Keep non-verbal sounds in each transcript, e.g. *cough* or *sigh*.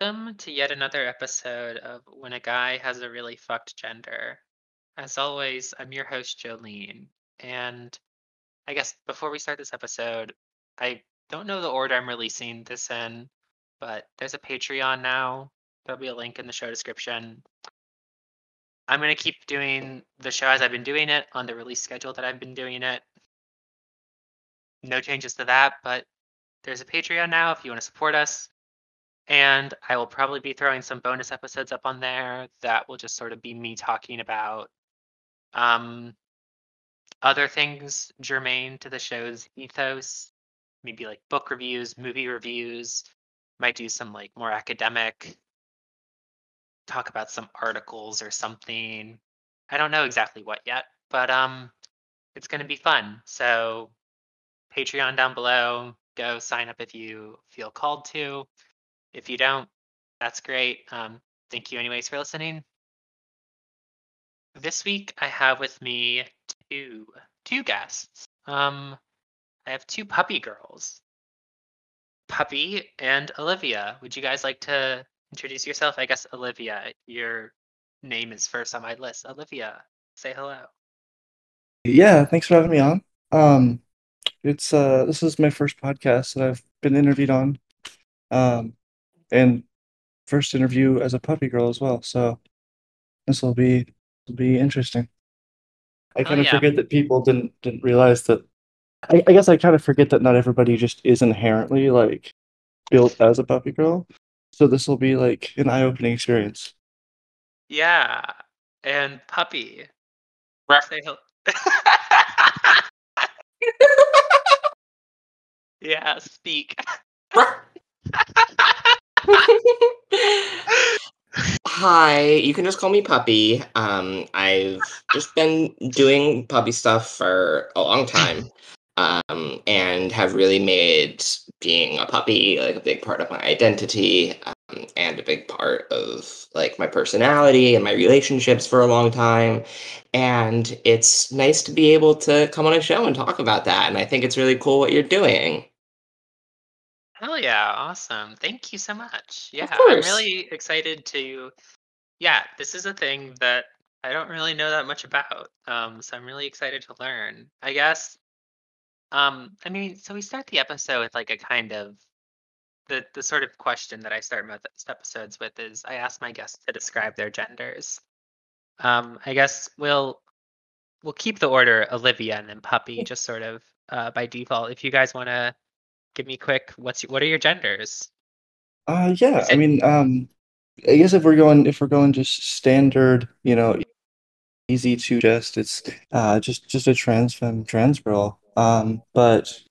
Welcome to yet another episode of When a Guy Has a Really Fucked Gender. As always, I'm your host, Jolene. And I guess before we start this episode, I don't know the order I'm releasing this in, but there's a Patreon now. There'll be a link in the show description. I'm going to keep doing the show as I've been doing it on the release schedule that I've been doing it. No changes to that, but there's a Patreon now if you want to support us. And I will probably be throwing some bonus episodes up on there that will just sort of be me talking about um, other things germane to the show's ethos, maybe like book reviews, movie reviews. Might do some like more academic, talk about some articles or something. I don't know exactly what yet, but um, it's going to be fun. So Patreon down below. Go sign up if you feel called to. If you don't, that's great. Um, thank you, anyways, for listening. This week, I have with me two two guests. Um, I have two puppy girls, Puppy and Olivia. Would you guys like to introduce yourself? I guess Olivia, your name is first on my list. Olivia, say hello. Yeah, thanks for having me on. Um, it's uh, this is my first podcast that I've been interviewed on. Um, and first interview as a puppy girl as well. So this will be will be interesting. I Oh, kind of yeah. forget that people didn't didn't realize that. I, I guess I kind of forget that not everybody just is inherently like built as a puppy girl. So this will be like an eye opening experience. Yeah, and Puppy, say hello. *laughs* *laughs* yeah, speak. *laughs* Hi, you can just call me Puppy. Um, I've just been doing puppy stuff for a long time, um, and have really made being a puppy like a big part of my identity, um, and a big part of like my personality and my relationships for a long time. And it's nice to be able to come on a show and talk about that. And I think it's really cool what you're doing. Hell yeah, awesome. Thank you so much. Yeah, I'm course. really excited to yeah, this is a thing that I don't really know that much about. Um, so I'm really excited to learn. I guess um I mean, so we start the episode with like a kind of the the sort of question that I start most episodes with is I ask my guests to describe their genders. Um, I guess we'll we'll keep the order Olivia and then Puppy *laughs* just sort of uh, by default. If you guys want to give me quick, what's what are your genders? Uh, yeah. Is I mean, um, I guess if we're going if we're going just standard, you know, easy to just it's uh just just a trans femme trans girl. Um, but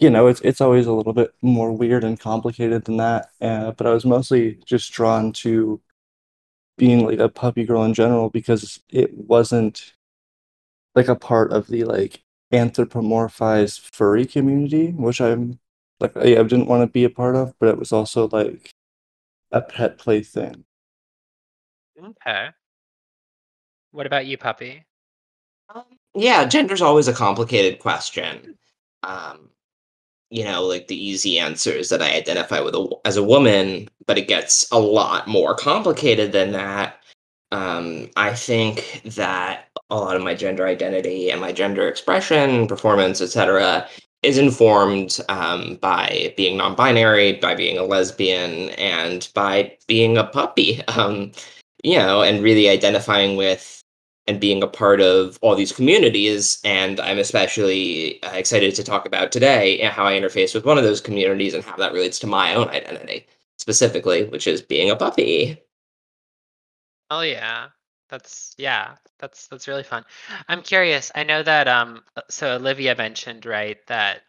you know, it's it's always a little bit more weird and complicated than that. Uh, but I was mostly just drawn to being like a puppy girl in general because it wasn't like a part of the like anthropomorphized furry community, which I'm like I, I didn't want to be a part of, but it was also like a pet play thing. Okay. What about you, Puppy? Um, yeah, gender's always a complicated question. Um, you know, like the easy answer is that I identify with a, as a woman, but it gets a lot more complicated than that. Um, I think that a lot of my gender identity and my gender expression, performance, etc., is informed um, by being non-binary, by being a lesbian, and by being a puppy. *laughs* Um, you know, and really identifying with and being a part of all these communities. And I'm especially uh, excited to talk about today how I interface with one of those communities and how that relates to my own identity specifically, which is being a puppy. Oh yeah. That's yeah, that's that's really fun. I'm curious. I know that um uh, so Olivia mentioned, right, that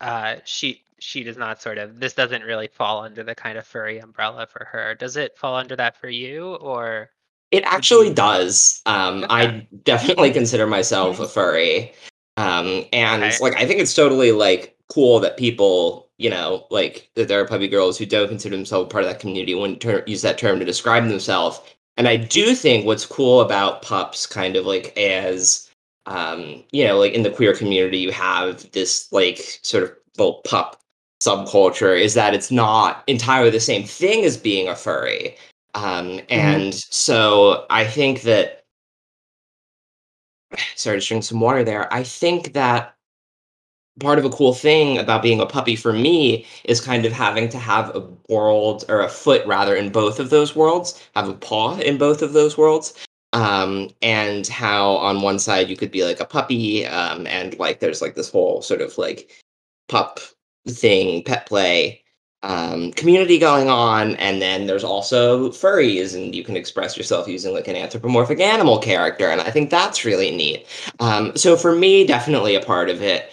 uh she she does not sort of this doesn't really fall under the kind of furry umbrella for her. Does it fall under that for you or It actually does. Um, I definitely consider myself a *laughs* furry. Um, and Okay. like I think it's totally like cool that people, you know, like that there are puppy girls who don't consider themselves part of that community when ter- use that term to describe themselves. And I do think what's cool about pups kind of like as um, you know, like in the queer community you have this like sort of well pup subculture is that it's not entirely the same thing as being a furry. Um, and mm-hmm. so I think that *sighs* sorry to drink some water there. I think that part of a cool thing about being a puppy for me is kind of having to have a world or a foot rather in both of those worlds, have a paw in both of those worlds. Um, and how on one side you could be like a puppy, um, and like there's like this whole sort of like pup thing, pet play, um, community going on, and then there's also furries, and you can express yourself using like an anthropomorphic animal character, and I think that's really neat. Um, so for me, definitely a part of it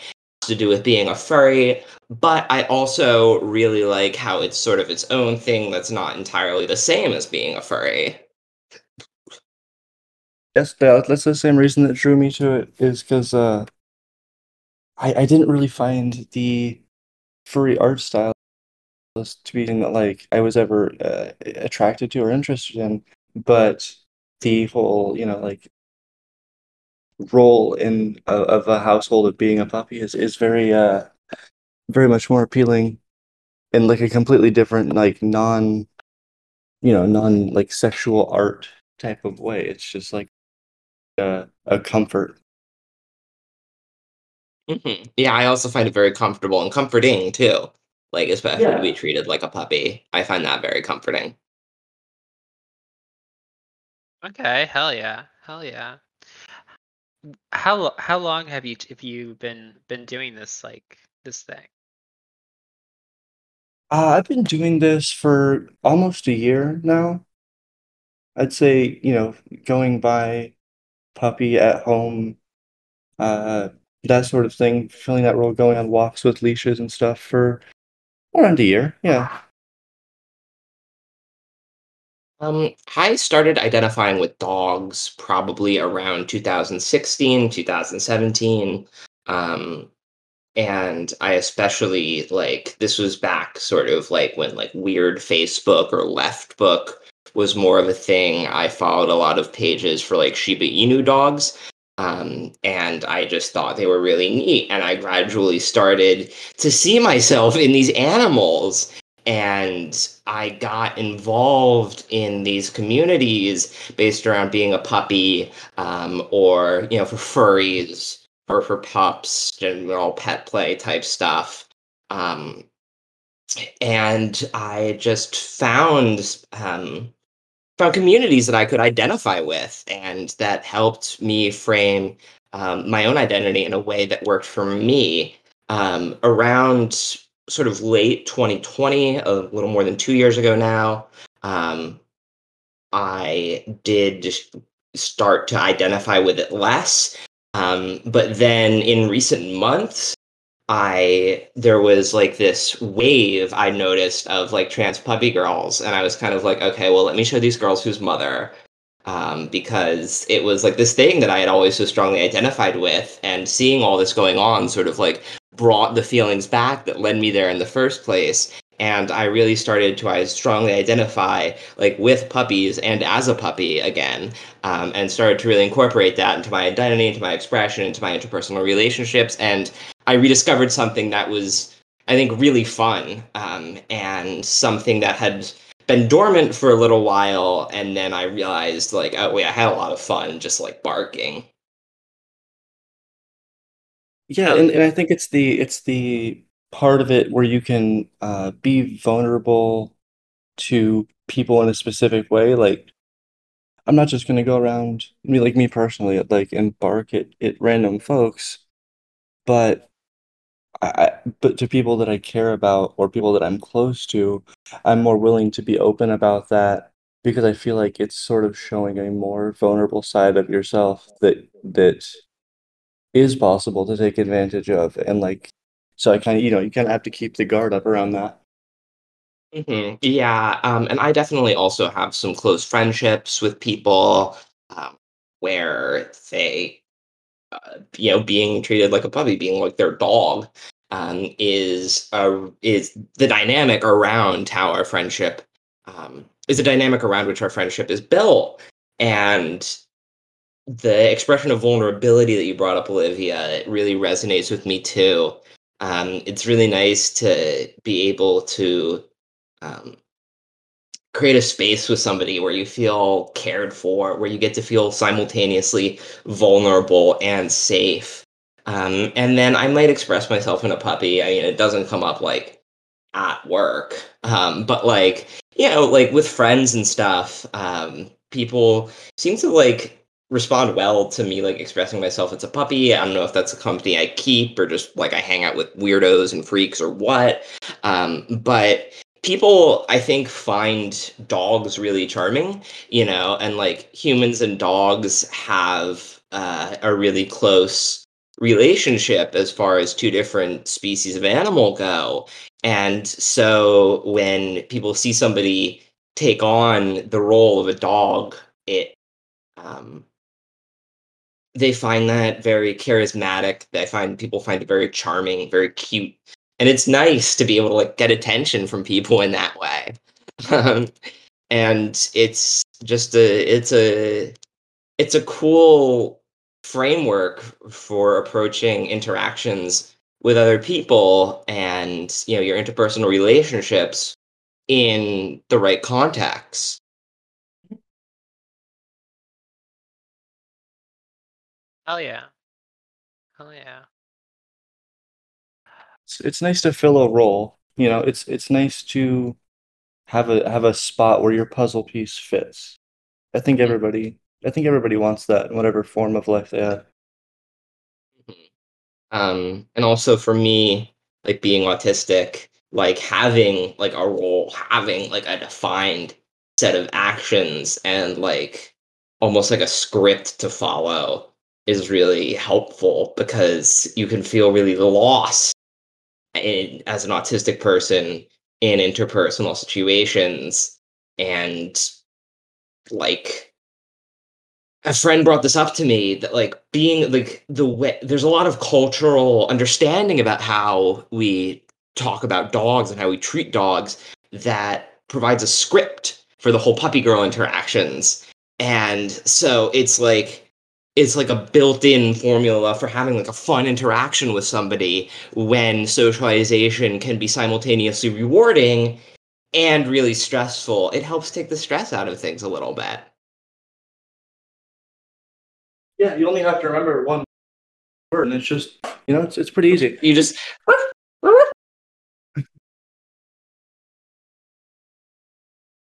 to do with being a furry, but I also really like how it's sort of its own thing that's not entirely the same as being a furry. Yes, that's the same reason that drew me to it is because uh, I I didn't really find the furry art style to be that like I was ever uh, attracted to or interested in, but the whole you know like role in uh, of a household of being a puppy is is very uh very much more appealing in like a completely different like non you know non like sexual art type of way. It's just like a, a comfort. Mm-hmm. yeah i also find it very comfortable and comforting too like especially yeah. to be treated like a puppy. I find that very comforting. Okay hell yeah hell yeah how how long have you have you been been doing this like this thing? Uh, I've been doing this for almost a year now. I'd say, you know, going by puppy at home, uh, that sort of thing, filling that role, going on walks with leashes and stuff for around a year. Yeah. Um, I started identifying with dogs probably around 2016, 2017. Um, and I especially like this was back sort of like when like weird Facebook or left book was more of a thing. I followed a lot of pages for like Shiba Inu dogs. Um, and I just thought they were really neat. And I gradually started to see myself in these animals and I got involved in these communities based around being a puppy, um, or you know, for furries or for pups, general pet play type stuff. Um, and I just found um, found communities that I could identify with, and that helped me frame um, my own identity in a way that worked for me. Um, around sort of late 2020, a little more than two years ago now, um, I did start to identify with it less. Um, but then in recent months, I there was like this wave I noticed of like trans puppy girls, and I was kind of like, okay, well, let me show these girls whose mother, um, because it was like this thing that I had always so strongly identified with, and seeing all this going on, sort of like brought the feelings back that led me there in the first place. And i really started to i strongly identify like with puppies and as a puppy again um, and started to really incorporate that into my identity into my expression into my interpersonal relationships. And i rediscovered something that was i think really fun um, and something that had been dormant for a little while. And then i realized like oh wait i had a lot of fun just like barking yeah, and, and I think it's the it's the part of it where you can uh, be vulnerable to people in a specific way. Like, I'm not just gonna go around me like me personally, like and bark at, at random folks, but I, but to people that I care about or people that I'm close to, I'm more willing to be open about that because I feel like it's sort of showing a more vulnerable side of yourself that that is possible to take advantage of and like so i kind of you know you kind of have to keep the guard up around that mm-hmm. yeah um, and i definitely also have some close friendships with people um, where they uh, you know being treated like a puppy being like their dog um, is a, is the dynamic around how our friendship um, is the dynamic around which our friendship is built and the expression of vulnerability that you brought up, Olivia, it really resonates with me too. Um, it's really nice to be able to um, create a space with somebody where you feel cared for, where you get to feel simultaneously vulnerable and safe. Um, and then I might express myself in a puppy. I mean, it doesn't come up like at work, um, but like you know, like with friends and stuff. Um, people seem to like respond well to me like expressing myself as a puppy. I don't know if that's a company I keep or just like I hang out with weirdos and freaks or what. Um, but people I think find dogs really charming, you know, and like humans and dogs have uh, a really close relationship as far as two different species of animal go. And so when people see somebody take on the role of a dog, it um, they find that very charismatic. They find people find it very charming, very cute, and it's nice to be able to like get attention from people in that way. Um, and it's just a it's a it's a cool framework for approaching interactions with other people and you know your interpersonal relationships in the right context Hell yeah. Hell yeah. It's, it's nice to fill a role. You know, it's it's nice to have a have a spot where your puzzle piece fits. I think Mhm. everybody I think everybody wants that in whatever form of life they have. Mhm. Um, and also for me, like being autistic, like having like a role, having like a defined set of actions and like almost like a script to follow is really helpful because you can feel really lost in, as an autistic person in interpersonal situations. And like a friend brought this up to me that like being like the way there's a lot of cultural understanding about how we talk about dogs and how we treat dogs that provides a script for the whole puppy girl interactions. And so it's like it's like a built-in formula for having like a fun interaction with somebody when socialization can be simultaneously rewarding and really stressful it helps take the stress out of things a little bit Yeah, you only have to remember one word, and it's just you know it's it's pretty easy. you just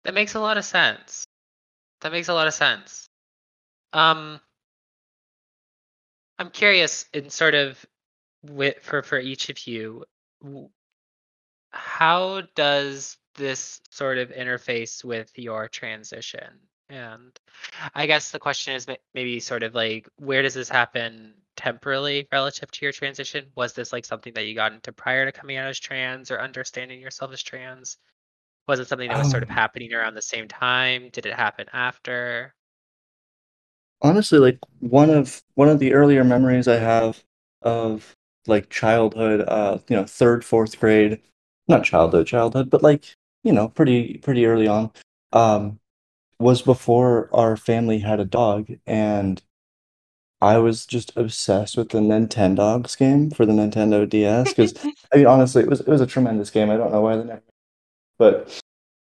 That makes a lot of sense. That makes a lot of sense. Um, I'm curious in sort of with for for each of you, how does this sort of interface with your transition? And I guess the question is maybe sort of like where does this happen temporally relative to your transition? Was this like something that you got into prior to coming out as trans or understanding yourself as trans? Was it something that was sort of Um, happening around the same time? Did it happen after? Honestly, like one of one of the earlier memories I have of like childhood, uh, you know, third, fourth grade, not childhood, childhood, but like, you know, pretty pretty early on, um, was before our family had a dog, and I was just obsessed with the Nintendogs game for the Nintendo DS because *laughs* I mean, honestly, it was it was a tremendous game. I don't know why the name, but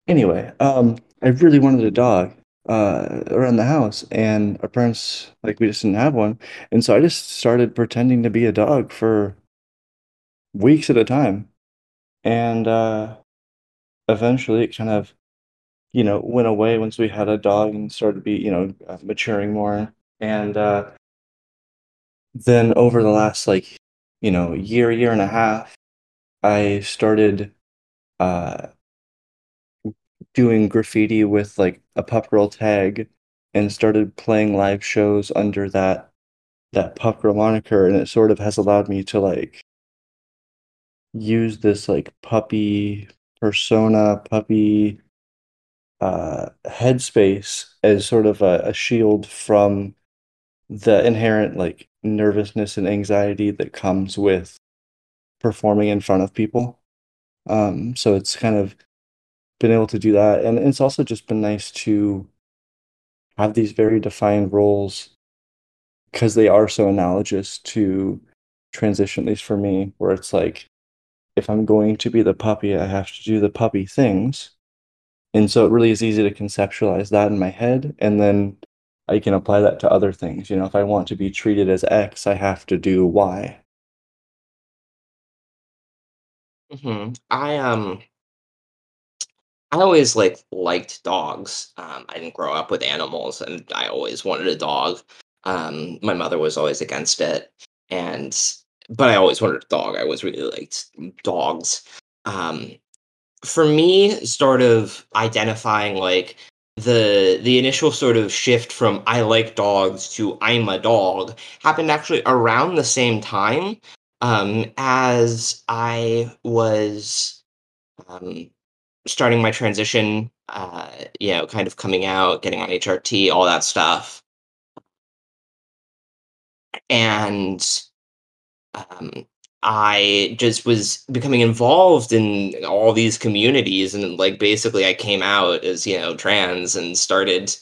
anyway, um, I really wanted a dog uh around the house, and our parents like we just didn't have one, and so I just started pretending to be a dog for weeks at a time, and uh, eventually it kind of you know went away once we had a dog and started to be you know uh, maturing more, and uh, then over the last like you know year year and a half, I started uh doing graffiti with like a pup girl tag and started playing live shows under that that girl moniker and it sort of has allowed me to like use this like puppy persona puppy uh headspace as sort of a, a shield from the inherent like nervousness and anxiety that comes with performing in front of people. Um so it's kind of been able to do that and it's also just been nice to have these very defined roles because they are so analogous to transition, at least for me, where it's like if I'm going to be the puppy, I have to do the puppy things. And so it really is easy to conceptualize that in my head. And then I can apply that to other things. You know, if I want to be treated as X, I have to do Y. hmm I um I always like liked dogs. Um, I didn't grow up with animals, and I always wanted a dog. Um, my mother was always against it, and but I always wanted a dog. I always really liked dogs. Um, for me, sort of identifying like the the initial sort of shift from I like dogs to I'm a dog happened actually around the same time um, as I was um, starting my transition, uh, you know, kind of coming out, getting on HRT, all that stuff. And um, I just was becoming involved in all these communities. And like basically, I came out as, you know, trans and started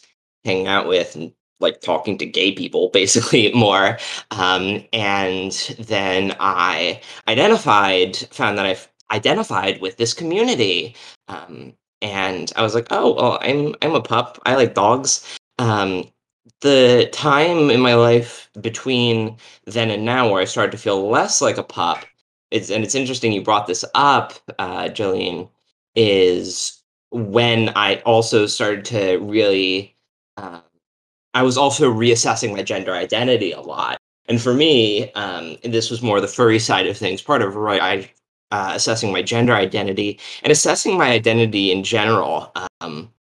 hanging out with and like talking to gay people *laughs* basically more. Um, and then I identified, found that I identified with this community. Um, and I was like, oh, well, I'm I'm a pup. I like dogs. Um, the time in my life between then and now where I started to feel less like a pup is, and it's interesting you brought this up, uh, Jolene, is when I also started to really, uh, I was also reassessing my gender identity a lot. And for me, um, this was more the furry side of things. Part of right, I uh, assessing my gender identity and assessing my identity in general um,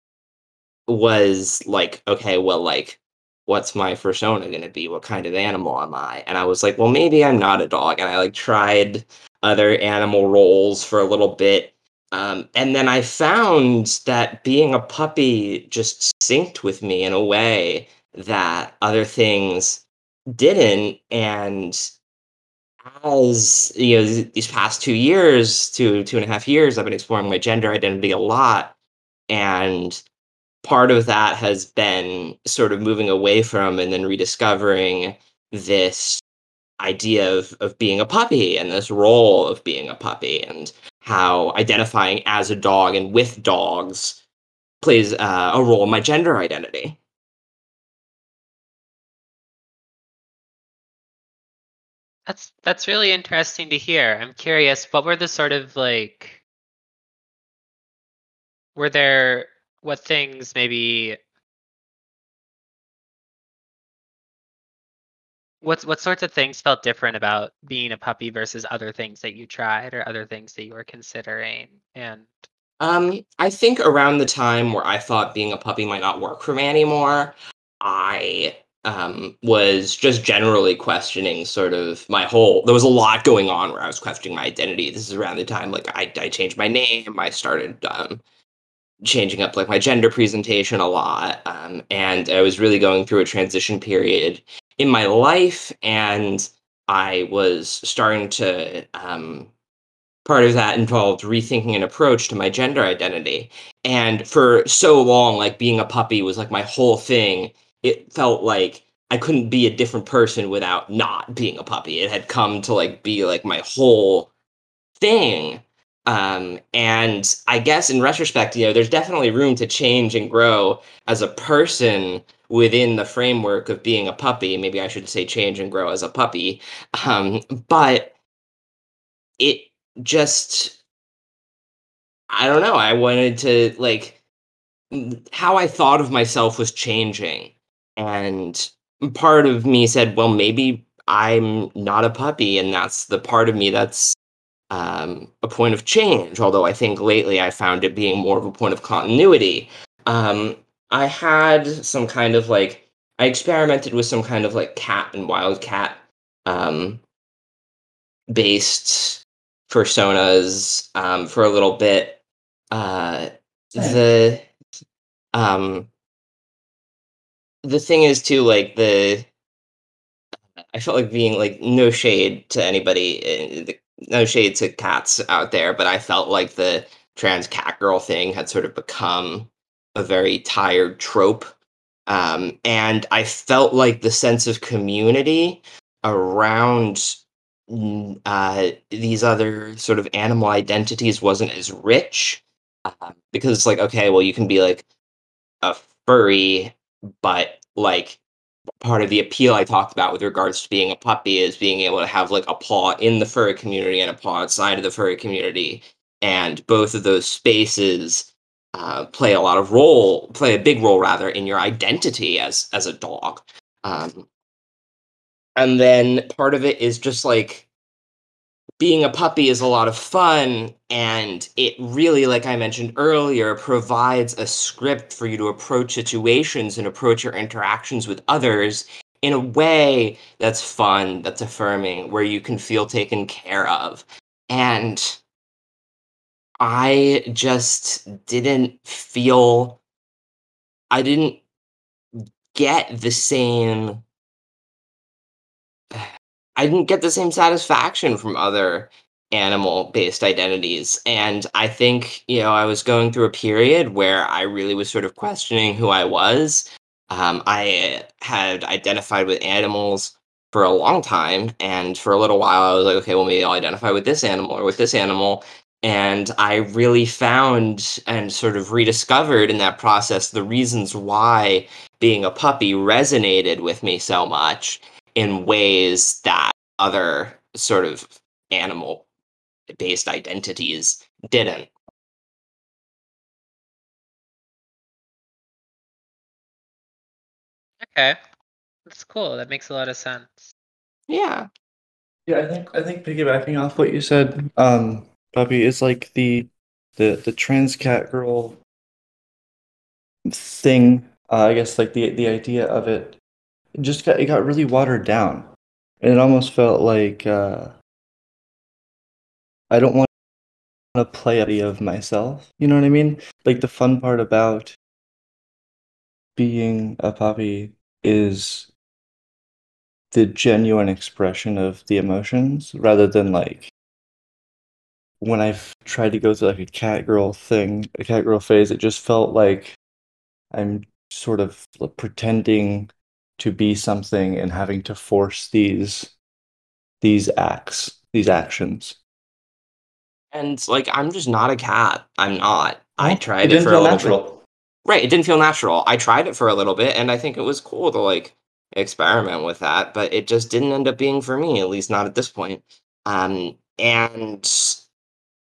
was like, okay, well, like, what's my persona going to be? What kind of animal am I? And I was like, well, maybe I'm not a dog. And I like tried other animal roles for a little bit. Um, and then I found that being a puppy just synced with me in a way that other things didn't. And as you know these past two years two two and a half years i've been exploring my gender identity a lot. And part of that has been sort of moving away from and then rediscovering this idea of, of being a puppy and this role of being a puppy and how identifying as a dog and with dogs plays uh, a role in my gender identity That's that's really interesting to hear. I'm curious, what were the sort of like were there what things maybe what's what sorts of things felt different about being a puppy versus other things that you tried or other things that you were considering and um i think around the time where i thought being a puppy might not work for me anymore i um, was just generally questioning sort of my whole. There was a lot going on where I was questioning my identity. This is around the time like I, I changed my name. I started um, changing up like my gender presentation a lot, um, and I was really going through a transition period in my life, and I was starting to. Um, part of that involved rethinking an approach to my gender identity, and for so long, like being a puppy was like my whole thing it felt like I couldn't be a different person without not being a puppy. It had come to like be like my whole thing. Um, and I guess in retrospect, you know, there's definitely room to change and grow as a person within the framework of being a puppy. Maybe I should say change and grow as a puppy. Um, but it just, I don't know. I wanted to like how I thought of myself was changing and part of me said, well, maybe I'm not a puppy, and that's the part of me that's um, a point of change. Although I think lately I found it being more of a point of continuity. Um, I had some kind of like I experimented with some kind of like cat and wildcat um, based personas um, for a little bit. Uh, the um, the thing is too like the I felt like being like no shade to anybody, eh, no shade to cats out there, but I felt like the trans cat girl thing had sort of become a very tired trope. Um, and I felt like the sense of community around uh, these other sort of animal identities wasn't as rich uh, because it's like okay well you can be like a furry but like part of the appeal i talked about with regards to being a puppy is being able to have like a paw in the furry community and a paw outside of the furry community and both of those spaces uh, play a lot of role play a big role rather in your identity as as a dog um, and then part of it is just like being a puppy is a lot of fun and it really like i mentioned earlier provides a script for you to approach situations and approach your interactions with others in a way that's fun that's affirming where you can feel taken care of. And i just didn't feel i didn't get the same I didn't get the same satisfaction from other animal based identities. And I think, you know, I was going through a period where I really was sort of questioning who I was. Um, I had identified with animals for a long time. And for a little while, I was like, okay, well, maybe I'll identify with this animal or with this animal. And I really found and sort of rediscovered in that process the reasons why being a puppy resonated with me so much in ways that other sort of animal based identities didn't. Okay. That's cool. That makes a lot of sense. Yeah. Yeah, I think I think piggybacking off what you said, um, Puppy, is like the the the trans cat girl thing. Uh, I guess like the the idea of it it just got it got really watered down. And it almost felt like uh, I don't want to play any of myself. You know what I mean? Like the fun part about being a puppy is the genuine expression of the emotions rather than like when I've tried to go through like a cat girl thing, a cat girl phase, it just felt like I'm sort of pretending to be something and having to force these these acts, these actions. And like I'm just not a cat. I'm not. I tried it it for a little natural. bit. Right, it didn't feel natural. I tried it for a little bit and I think it was cool to like experiment with that, but it just didn't end up being for me, at least not at this point. Um and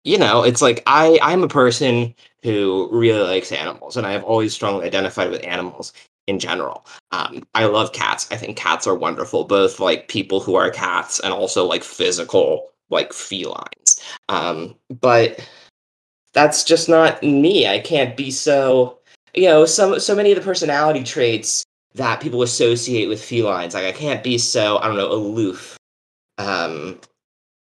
you know, it's like I I'm a person who really likes animals and I have always strongly identified with animals in general. Um, I love cats. I think cats are wonderful, both like people who are cats and also like physical, like felines. Um, but that's just not me. I can't be so, you know, so so many of the personality traits that people associate with felines. Like I can't be so, I don't know, aloof. Um,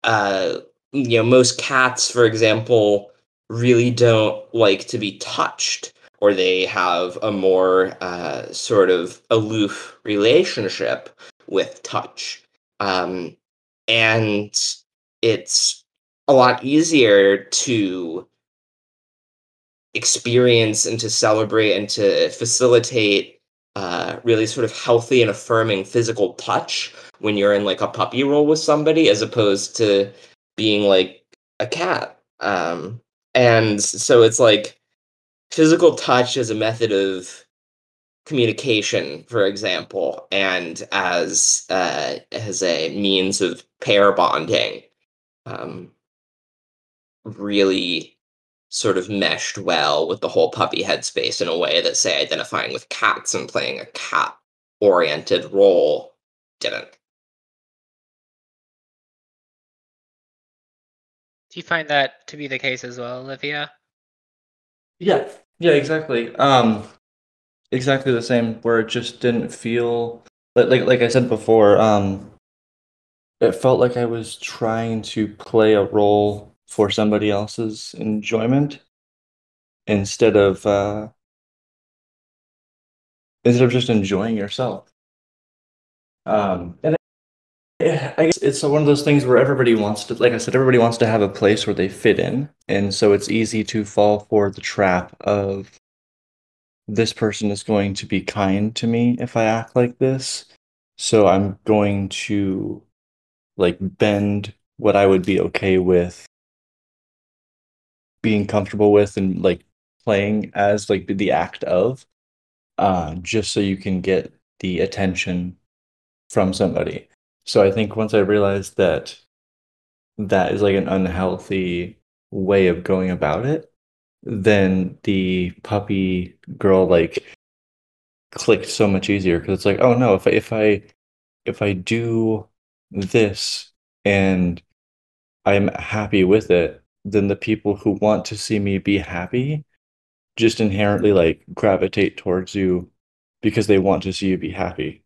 uh, you know, most cats, for example, really don't like to be touched or they have a more uh, sort of aloof relationship with touch. Um, and it's a lot easier to experience and to celebrate and to facilitate uh, really sort of healthy and affirming physical touch when you're in like a puppy role with somebody as opposed to being like a cat. Um, and so it's like physical touch as a method of communication, for example, and as uh, as a means of pair bonding, um, really sort of meshed well with the whole puppy headspace in a way that, say, identifying with cats and playing a cat oriented role didn't. Do you find that to be the case as well, Olivia? Yeah, yeah, exactly. Um, exactly the same. Where it just didn't feel like like like I said before. Um, it felt like I was trying to play a role for somebody else's enjoyment instead of uh, instead of just enjoying yourself. Um, and I guess it's one of those things where everybody wants to, like I said, everybody wants to have a place where they fit in, and so it's easy to fall for the trap of this person is going to be kind to me if I act like this, so I'm going to like bend what I would be okay with being comfortable with and like playing as like the act of uh just so you can get the attention from somebody. So I think once I realized that that is like an unhealthy way of going about it, then the puppy girl like clicked so much easier because it's like, oh no, if I, if I if I do this and I'm happy with it, then the people who want to see me be happy just inherently like gravitate towards you because they want to see you be happy.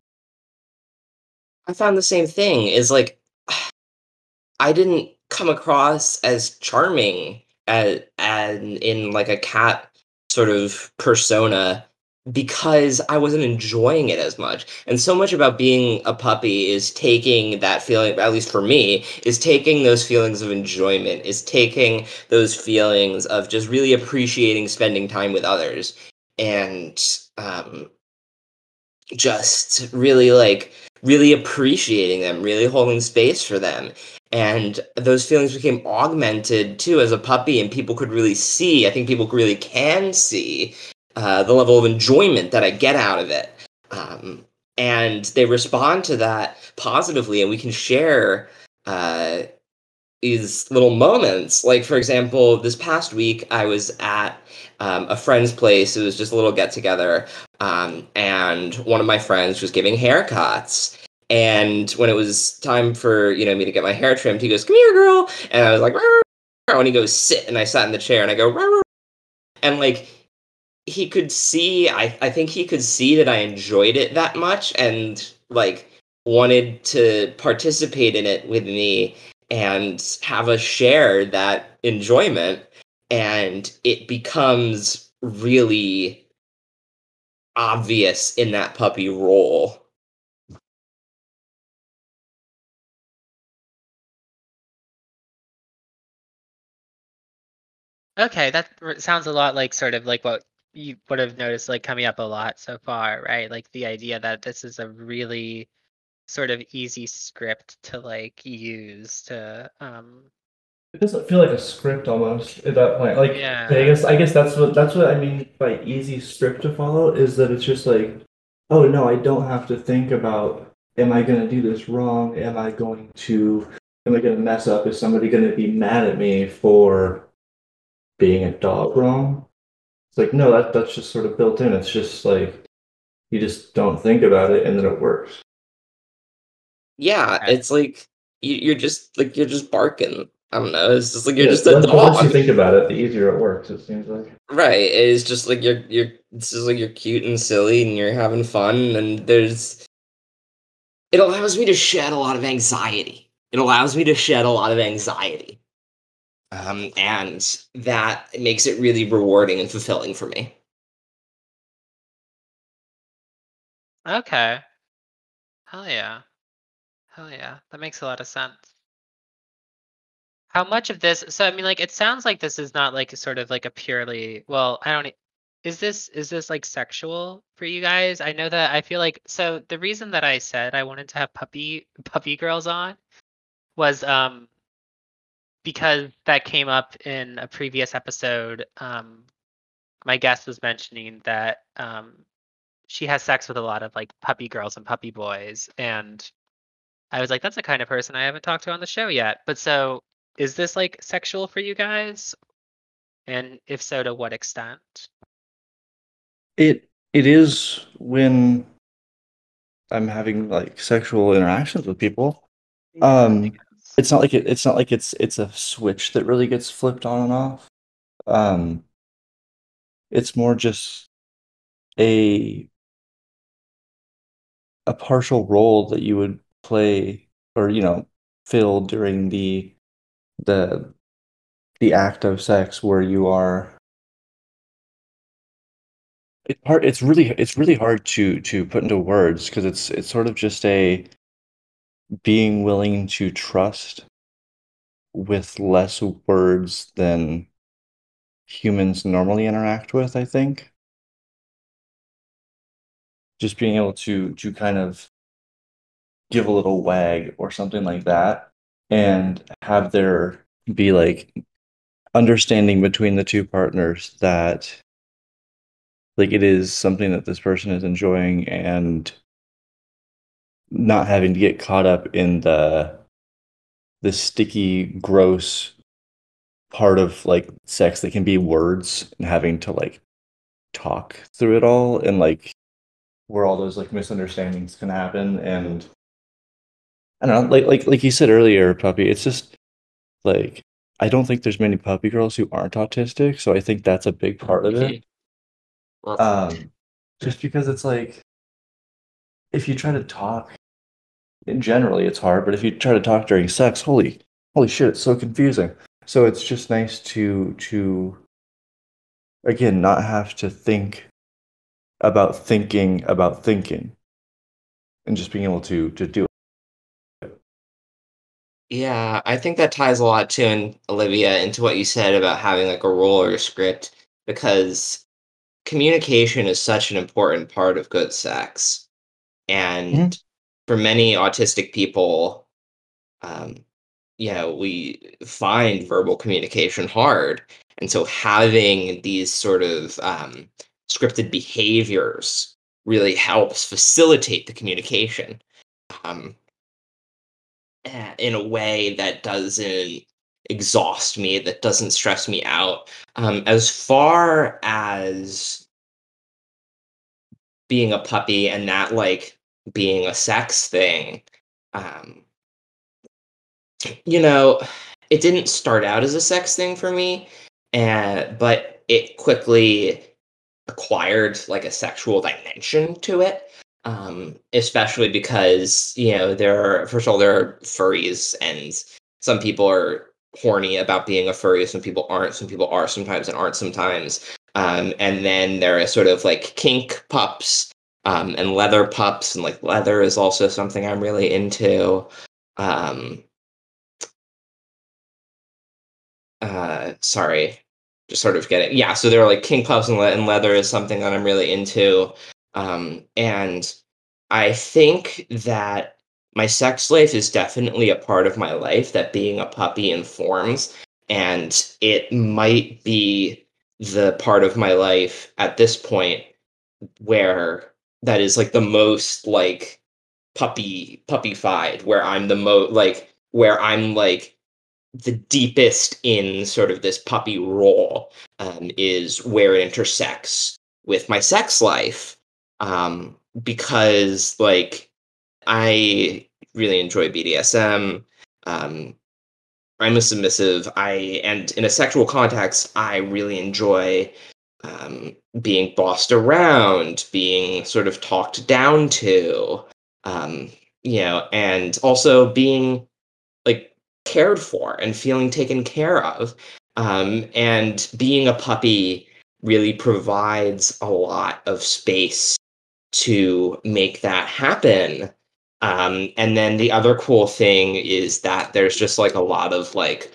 I found the same thing is like *sighs* I didn't come across as charming as, as in like a cat sort of persona because I wasn't enjoying it as much. And so much about being a puppy is taking that feeling, at least for me, is taking those feelings of enjoyment, is taking those feelings of just really appreciating spending time with others and um, just really like really appreciating them, really holding space for them. And those feelings became augmented too as a puppy, and people could really see. I think people really can see uh, the level of enjoyment that I get out of it. Um, and they respond to that positively, and we can share uh, these little moments. Like, for example, this past week, I was at um, a friend's place. It was just a little get together. Um, and one of my friends was giving haircuts. And when it was time for you know me to get my hair trimmed, he goes, "Come here, girl," and I was like, "When he goes, sit," and I sat in the chair, and I go, and like he could see I, I think he could see that I enjoyed it that much and like wanted to participate in it with me and have us share that enjoyment. And it becomes really obvious in that puppy role Okay, that sounds a lot like sort of like what you would have noticed like coming up a lot so far, right? Like the idea that this is a really sort of easy script to like use to um It doesn't feel like a script almost at that point. Like Yeah. I guess I guess that's what that's what I mean by easy script to follow is that it's just like, oh no, I don't have to think about am I gonna do this wrong? Am I going to am I gonna mess up? Is somebody gonna be mad at me for being a dog wrong? It's like no, that that's just sort of built in. It's just like you just don't think about it and then it works. yeah it's like you, you're just like you're just barking i don't know it's just like you're Yeah, just a the, the less you think about it, the easier it works, it seems like. Right. It's just like you're you're it's just like you're cute and silly and you're having fun and there's it allows me to shed a lot of anxiety. It allows me to shed a lot of anxiety. Um and that makes it really rewarding and fulfilling for me. Okay. Hell yeah. Hell yeah. That makes a lot of sense. How much of this so I mean like it sounds like this is not like sort of like a purely well, I don't is this is this like sexual for you guys? I know that I feel like so the reason that I said I wanted to have puppy puppy girls on was um because that came up in a previous episode. Um my guest was mentioning that um she has sex with a lot of like puppy girls and puppy boys and I was like that's the kind of person I haven't talked to on the show yet. But so is this like sexual for you guys? And if so to what extent? It it is when I'm having like sexual interactions with people. Um, It's not like it, it's not like it's it's a switch that really gets flipped on and off. Um, it's more just a a partial role that you would play or you know fill during the the the act of sex where you are. It's hard it's really it's really hard to to put into words because it's it's sort of just a being willing to trust with less words than humans normally interact with i think. Just being able to to kind of give a little wag or something like that and have there be like understanding between the two partners that like it is something that this person is enjoying and not having to get caught up in the the sticky gross part of like sex that can be words and having to like talk through it all and like where all those like misunderstandings can happen and I don't know like like like you said earlier puppy it's just like I don't think there's many puppy girls who aren't autistic so I think that's a big part of it. *laughs* Um just because it's like if you try to talk in generally it's hard but if you try to talk during sex holy holy shit it's so confusing. So it's just nice to to again not have to think about thinking about thinking and just being able to to do it Yeah, I think that ties a lot too, and Olivia, into what you said about having like a role or a script, because communication is such an important part of good sex. And Mhm. for many autistic people, um, you know, we find verbal communication hard. And so having these sort of um, scripted behaviors really helps facilitate the communication. Um, in a way that doesn't exhaust me, that doesn't stress me out. Um, as far as being a puppy and that like being a sex thing, um, you know, it didn't start out as a sex thing for me, and but it quickly acquired like a sexual dimension to it um, especially because you know there are first of all there are furries and some people are horny about being a furry some people aren't some people are sometimes and aren't sometimes. Um, and then there are sort of like kink pups um, and leather pups and like leather is also something i'm really into. Um, uh, sorry just sort of getting yeah so there are like kink pups and, le- and leather is something that i'm really into um, and I think that my sex life is definitely a part of my life that being a puppy informs. And it might be the part of my life at this point where that is like the most like puppy puppyfied, where I'm the most like where I'm like the deepest in sort of this puppy role um, is where it intersects with my sex life um, because like I really enjoy BDSM. Um, I'm a submissive. I and in a sexual context, I really enjoy um, being bossed around, being sort of talked down to, um, you know, and also being like cared for and feeling taken care of. Um, and being a puppy really provides a lot of space to make that happen. Um, and then the other cool thing is that there's just like a lot of like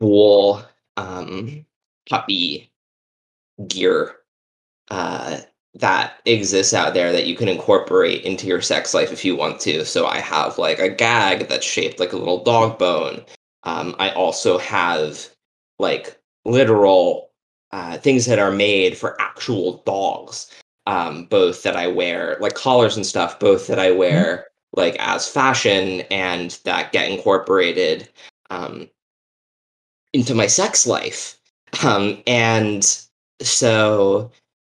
cool um, puppy gear uh, that exists out there that you can incorporate into your sex life if you want to. So I have like a gag that's shaped like a little dog bone. Um, I also have like literal uh, things that are made for actual dogs, um, both that I wear, like collars and stuff, both that I wear like as fashion and that get incorporated um, into my sex life. Um, and so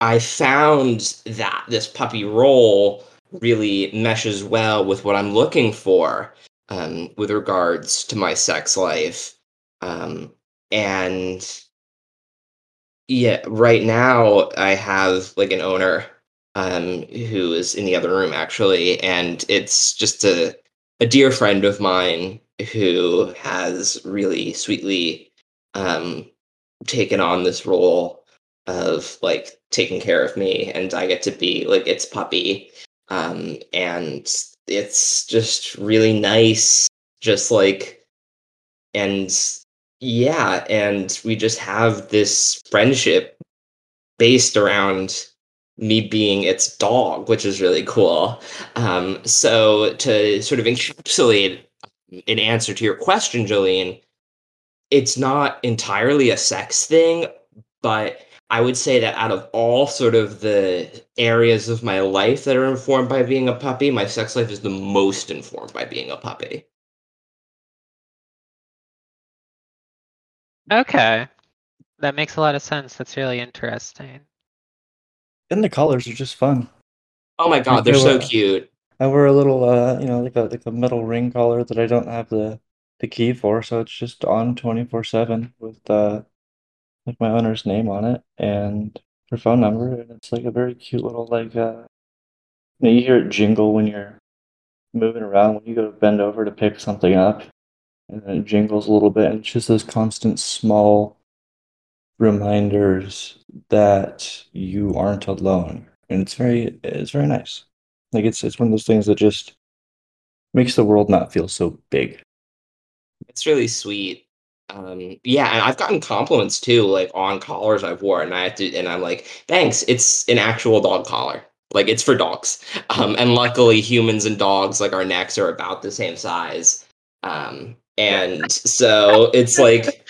I found that this puppy role really meshes well with what I'm looking for um, with regards to my sex life. Um, and yeah, right now I have like an owner um who is in the other room actually, and it's just a a dear friend of mine who has really sweetly um taken on this role of like taking care of me and I get to be like its puppy. Um and it's just really nice just like and yeah, and we just have this friendship based around me being its dog, which is really cool. Um, so to sort of encapsulate an answer to your question, Jolene, it's not entirely a sex thing, but I would say that out of all sort of the areas of my life that are informed by being a puppy, my sex life is the most informed by being a puppy. Okay. That makes a lot of sense. That's really interesting. And the colors are just fun. Oh my god, they're so cute. I wear a little, uh, you know, like a like a metal ring collar that I don't have the the key for, so it's just on 24/7 with uh like my owner's name on it and her phone number, and it's like a very cute little like uh you, know, you hear it jingle when you're moving around when you go to bend over to pick something up, and then it jingles a little bit, and it's just those constant small reminders that you aren't alone, and it's very it's very nice. Like it's it's one of those things that just makes the world not feel so big. It's really sweet. Um, yeah, and I've gotten compliments too, like on collars I've worn, and I have to, and I'm like, thanks. It's an actual dog collar. Like it's for dogs. Um, and luckily, humans and dogs, like our necks are about the same size. Um, and so it's like,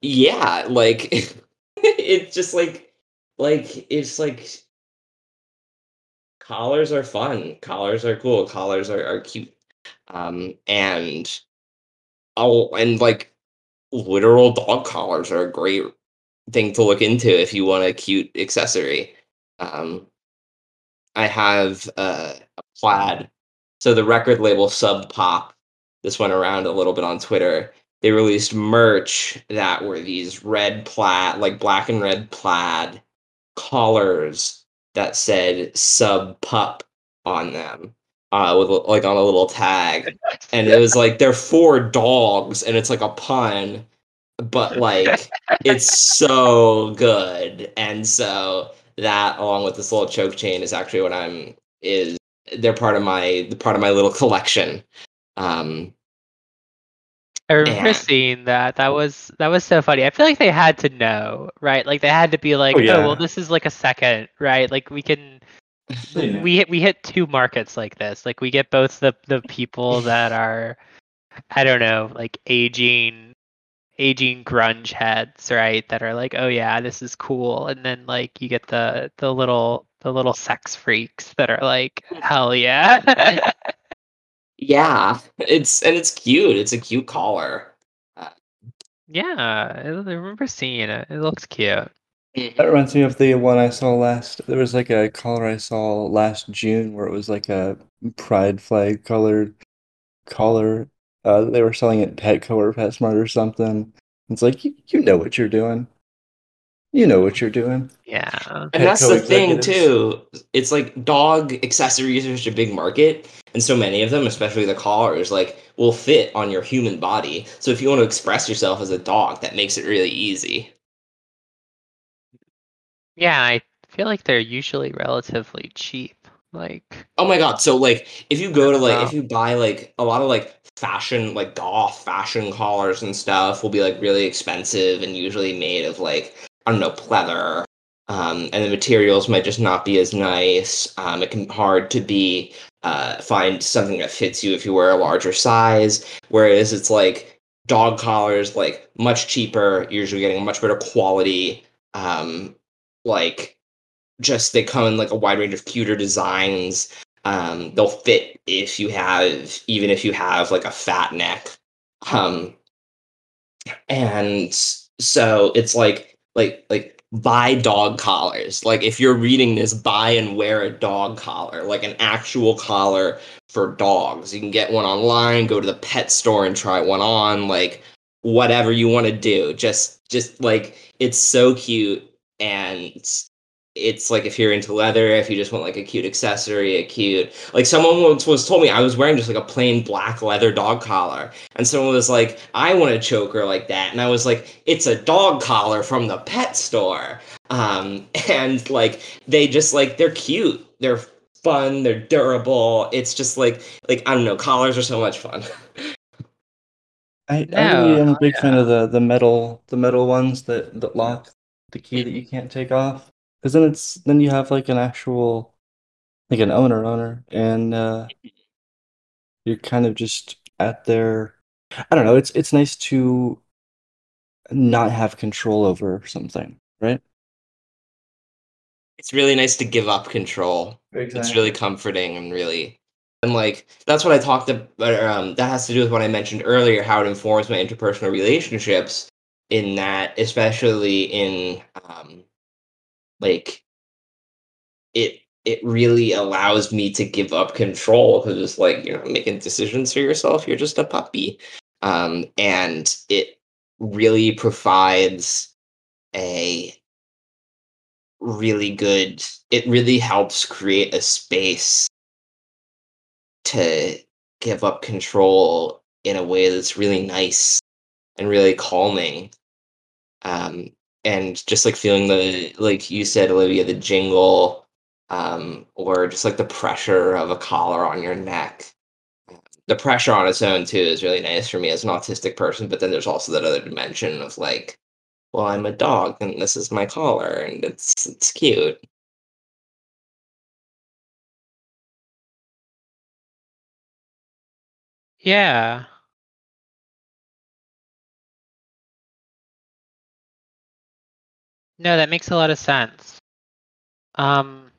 yeah, like *laughs* it's just like, like it's like collars are fun. Collars are cool. Collars are, are cute. Um, and oh, and like literal dog collars are a great thing to look into if you want a cute accessory. Um, I have uh, a plaid. So the record label Sub Pop, this went around a little bit on Twitter. They released merch that were these red plaid, like black and red plaid collars that said Sub Pup on them uh, with like on a little tag, and it was like they're for dogs, and it's like a pun, but like it's so good, and so that along with this little choke chain is actually what I'm is they're part of my part of my little collection. Um, I remember and... seeing that. That was that was so funny. I feel like they had to know, right? Like they had to be like, oh, yeah. oh well, this is like a second, right? Like we can *laughs* we hit we hit two markets like this. Like we get both the the people that are I don't know, like aging aging grunge heads, right? That are like, "Oh yeah, this is cool." And then like you get the the little the little sex freaks that are like, "Hell yeah." *laughs* yeah, it's and it's cute. It's a cute collar. Uh, yeah, I remember seeing it. It looks cute. That reminds me of the one I saw last. There was like a collar I saw last June where it was like a pride flag colored collar. Uh, they were selling it Petco or PetSmart or something. It's like you, you know what you're doing. You know what you're doing. Yeah. And Petco that's the thing too. It's like dog accessories are such a big market, and so many of them, especially the collars, like will fit on your human body. So if you want to express yourself as a dog, that makes it really easy. Yeah, I feel like they're usually relatively cheap. Like Oh my god, so like if you go to like if you buy like a lot of like fashion like goth fashion collars and stuff will be like really expensive and usually made of like I don't know, pleather. Um, and the materials might just not be as nice. Um, it can hard to be uh, find something that fits you if you wear a larger size. Whereas it's like dog collars, like much cheaper, usually getting much better quality. Um, like just they come in like a wide range of cuter designs. Um, they'll fit if you have even if you have like a fat neck. Um, and so it's like like like buy dog collars. Like if you're reading this, buy and wear a dog collar, like an actual collar for dogs. You can get one online, go to the pet store and try one on, like whatever you want to do. Just just like it's so cute and it's like if you're into leather, if you just want like a cute accessory, a cute like someone once was told me I was wearing just like a plain black leather dog collar, and someone was like, I want a choker like that, and I was like, it's a dog collar from the pet store, um, *laughs* and like they just like they're cute, they're fun, they're durable. It's just like like I don't know, collars are so much fun. I, I really am a big yeah. fan of the the metal the metal ones that that lock the key that you can't take off. Because then it's then you have like an actual like an owner owner and uh you're kind of just at their I don't know, it's it's nice to not have control over something, right? It's really nice to give up control. It's really comforting and really and like that's what I talked about um that has to do with what I mentioned earlier how it informs my interpersonal relationships in that especially in um like it it really allows me to give up control because it's like you're not making decisions for yourself you're just a puppy. Um, and it really provides a really good it really helps create a space to give up control in a way that's really nice and really calming. Um, and just like feeling the like you said olivia the jingle um, or just like the pressure of a collar on your neck. The pressure on its own too is really nice for me as an autistic person, but then there's also that other dimension of like, well, I'm a dog and this is my collar and it's it's cute. Yeah. No, that makes a lot of sense. Um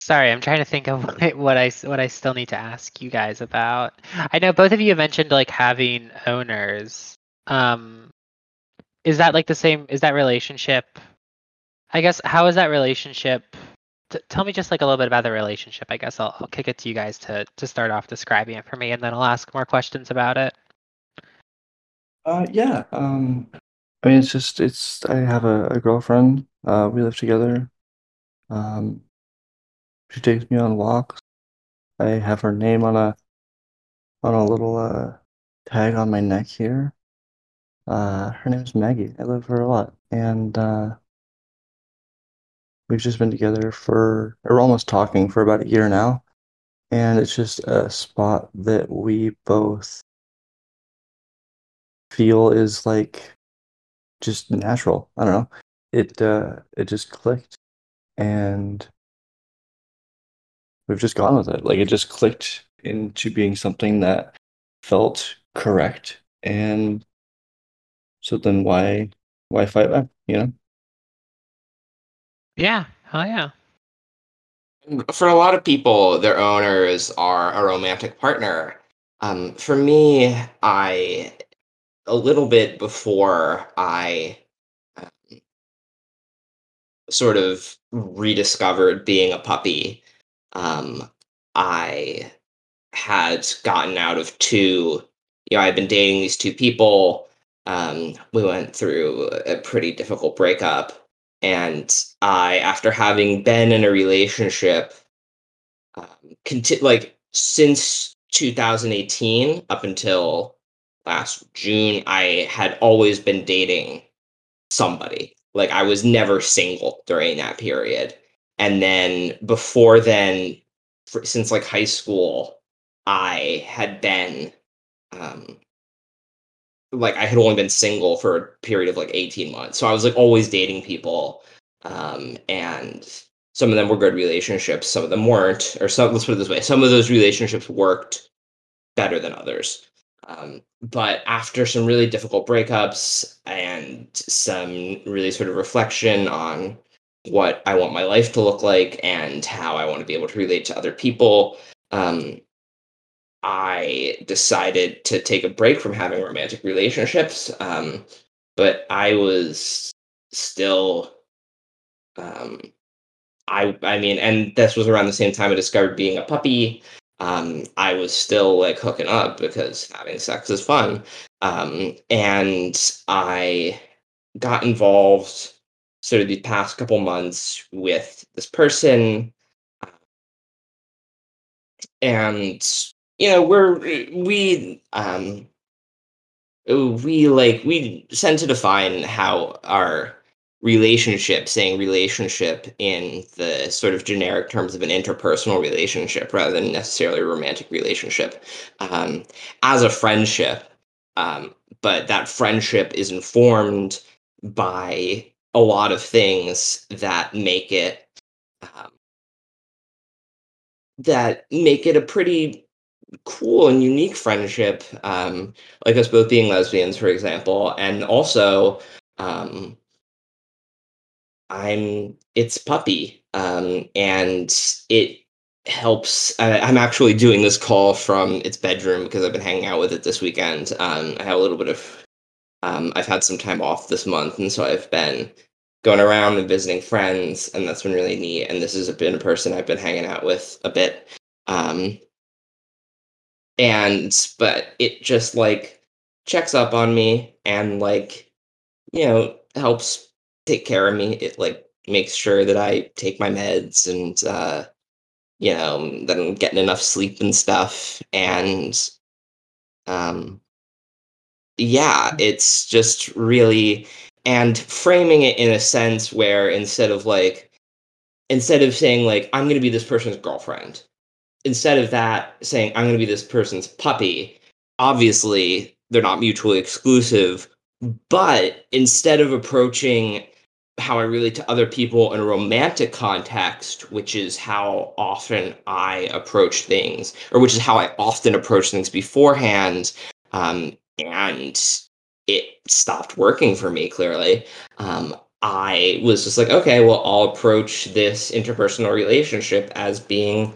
Sorry, I'm trying to think of *laughs* what, what I what I still need to ask you guys about. I know both of you mentioned like having owners. Um, is that like the same? Is that relationship? I guess how is that relationship? T- tell me just like a little bit about the relationship. I guess I'll, I'll kick it to you guys to to start off describing it for me, and then I'll ask more questions about it. Uh, yeah. Um, I mean, it's just it's. I have a, a girlfriend. Uh, we live together. Um, she takes me on walks. I have her name on a on a little uh tag on my neck here. Uh, her name is Maggie. I love her a lot, and uh, we've just been together for we're almost talking for about a year now, and it's just a spot that we both feel is like just natural. I don't know. It uh, it just clicked, and we've just gone with it. Like it just clicked into being something that felt correct. And so then why why fight back, you know? Yeah, hell yeah. For a lot of people, their owners are a romantic partner. Um, for me, I a little bit before I um, sort of rediscovered being a puppy um, I had gotten out of two, you know, I'd been dating these two people. Um, we went through a pretty difficult breakup. And I, after having been in a relationship, um, conti- like since 2018 up until last June, I had always been dating somebody. Like I was never single during that period. And then before then for, since like high school i had been um like i had only been single for a period of like 18 months. So i was like always dating people um and some of them were good relationships some of them weren't or some let's put it this way some of those relationships worked better than others um, but after some really difficult breakups and some really sort of reflection on what I want my life to look like and how I want to be able to relate to other people. Um, I decided to take a break from having romantic relationships, um, but I was still, um, I I mean, and this was around the same time I discovered being a puppy. Um, I was still like hooking up because having sex is fun, um, and I got involved sort of the past couple months with this person. And you know we're we um we like we tend to define how our relationship saying relationship in the sort of generic terms of an interpersonal relationship rather than necessarily a romantic relationship um, as a friendship Um, but that friendship is informed by a lot of things that make it um, that make it a pretty cool and unique friendship. Um, like us both being lesbians, for example, and also um, I'm it's puppy, um, and it helps. I, I'm actually doing this call from its bedroom because I've been hanging out with it this weekend. Um, I have a little bit of. Um, I've had some time off this month, and so I've been going around and visiting friends, and that's been really neat. And this has been a person I've been hanging out with a bit. Um, and but it just like checks up on me and like you know helps take care of me. It like makes sure that I take my meds and uh, you know that I'm getting enough sleep and stuff. And um, yeah, mm. it's just really and framing it in a sense where instead of like instead of saying like I'm going to be this person's girlfriend, instead of that saying I'm going to be this person's puppy. Obviously, they're not mutually exclusive, but instead of approaching how I relate to other people in a romantic context, which is how often I approach things, or which is how I often approach things beforehand. Um, and it stopped working for me, clearly. Um, I was just like, okay, well, I'll approach this interpersonal relationship as being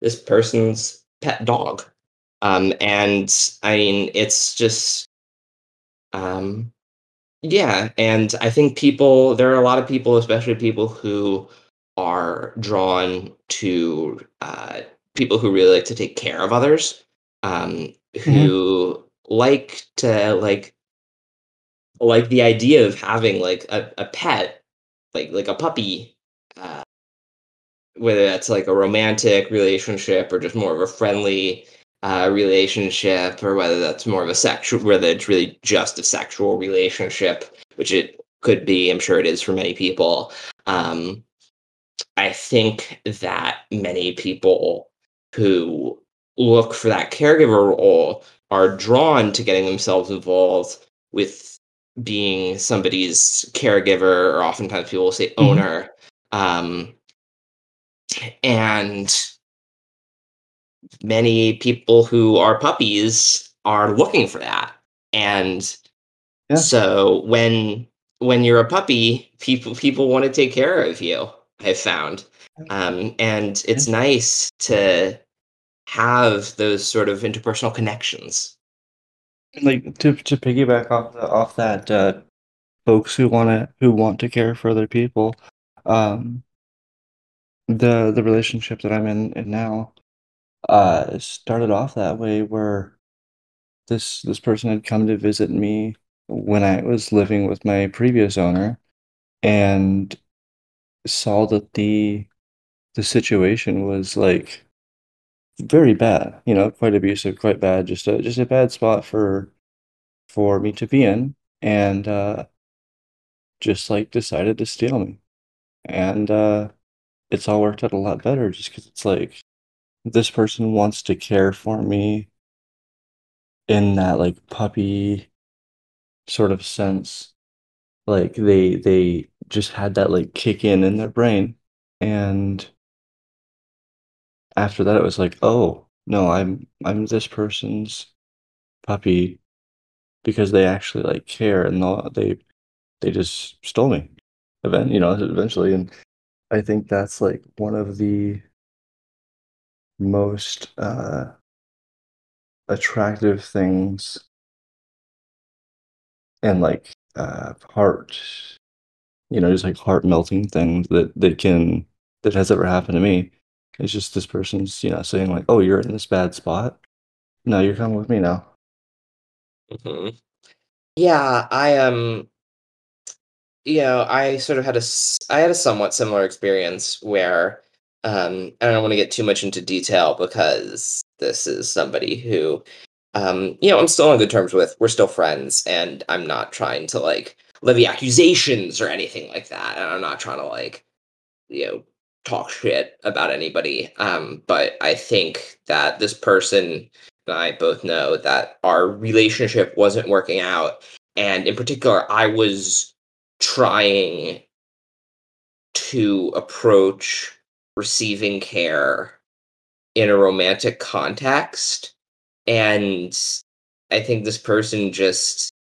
this person's pet dog. Um, and I mean, it's just, um, yeah, and I think people there are a lot of people, especially people who are drawn to uh, people who really like to take care of others, um, mm-hmm. who like to like like the idea of having like a, a pet, like like a puppy, uh, whether that's like a romantic relationship or just more of a friendly uh, relationship or whether that's more of a sexual, whether it's really just a sexual relationship, which it could be. I'm sure it is for many people. Um, I think that many people who look for that caregiver role are drawn to getting themselves involved with being somebody's caregiver, or oftentimes people will say mm-hmm. owner. Mm-hmm. Um, and many people who are puppies are looking for that. And yeah. so when when you're a puppy, people people want to take care of you. I've found, um, and it's yeah. nice to have those sort of interpersonal connections. Like to to piggyback off the, off that, uh, folks who want to who want to care for other people, um, the the relationship that I'm in, in now, uh, started off that way where this this person had come to visit me when I was living with my previous owner and saw that the the situation was like very bad, you know, quite abusive, quite bad, just a just a bad spot for for me to be in and uh just like decided to steal me. And uh it's all worked out a lot better just because it's like this person wants to care for me in that like puppy sort of sense. Like they they just had that like kick in in their brain. And after that it was like oh no i'm i'm this person's puppy because they actually like care and they they just stole me. Event you know eventually. And i think that's like one of the most uh, attractive things and like uh, heart, you know, just like heart melting things that that can that has ever happened to me. It's just this person's, you know, saying like, "Oh, you're in this bad spot. No, you're coming with me now." hmm Yeah, I um, you know, I sort of had a I had a somewhat similar experience where um, I don't want to get too much into detail because this is somebody who, um, you know, I'm still on good terms with. We're still friends, and I'm not trying to like levy accusations or anything like that. And I'm not trying to like, you know, talk shit about anybody. Um, but I think that this person and I both know that our relationship wasn't working out. And in particular, I was trying to approach receiving care in a romantic context. And I think this person just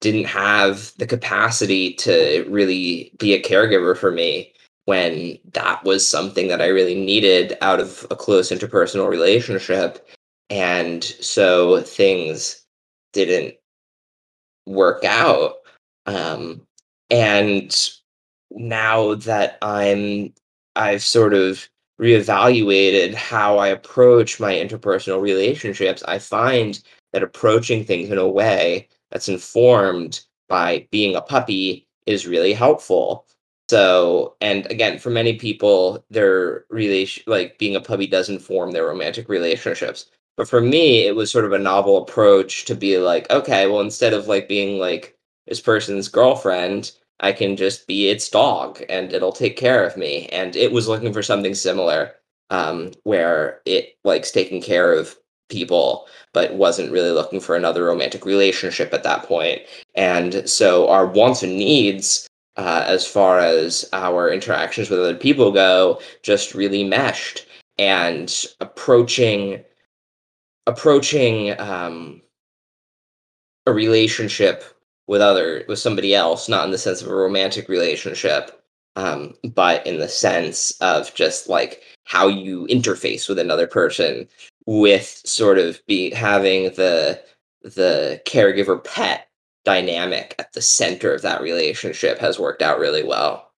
didn't have the capacity to really be a caregiver for me when that was something that I really needed out of a close interpersonal relationship. And so things didn't work out. Um, and now that I'm, I've sort of reevaluated how I approach my interpersonal relationships, I find that approaching things in a way that's informed by being a puppy is really helpful. So, and again, for many people, their relation, like being a puppy, does inform their romantic relationships. But for me, it was sort of a novel approach to be like, okay, well, instead of like being like this person's girlfriend, I can just be its dog and it'll take care of me. And it was looking for something similar, um, where it likes taking care of people, but wasn't really looking for another romantic relationship at that point. And so our wants and needs, uh, as far as our interactions with other people go, just really meshed. And approaching approaching um, a relationship with other with somebody else, not in the sense of a romantic relationship, um, but in the sense of just like how you interface with another person with sort of be having the the caregiver pet dynamic at the center of that relationship has worked out really well.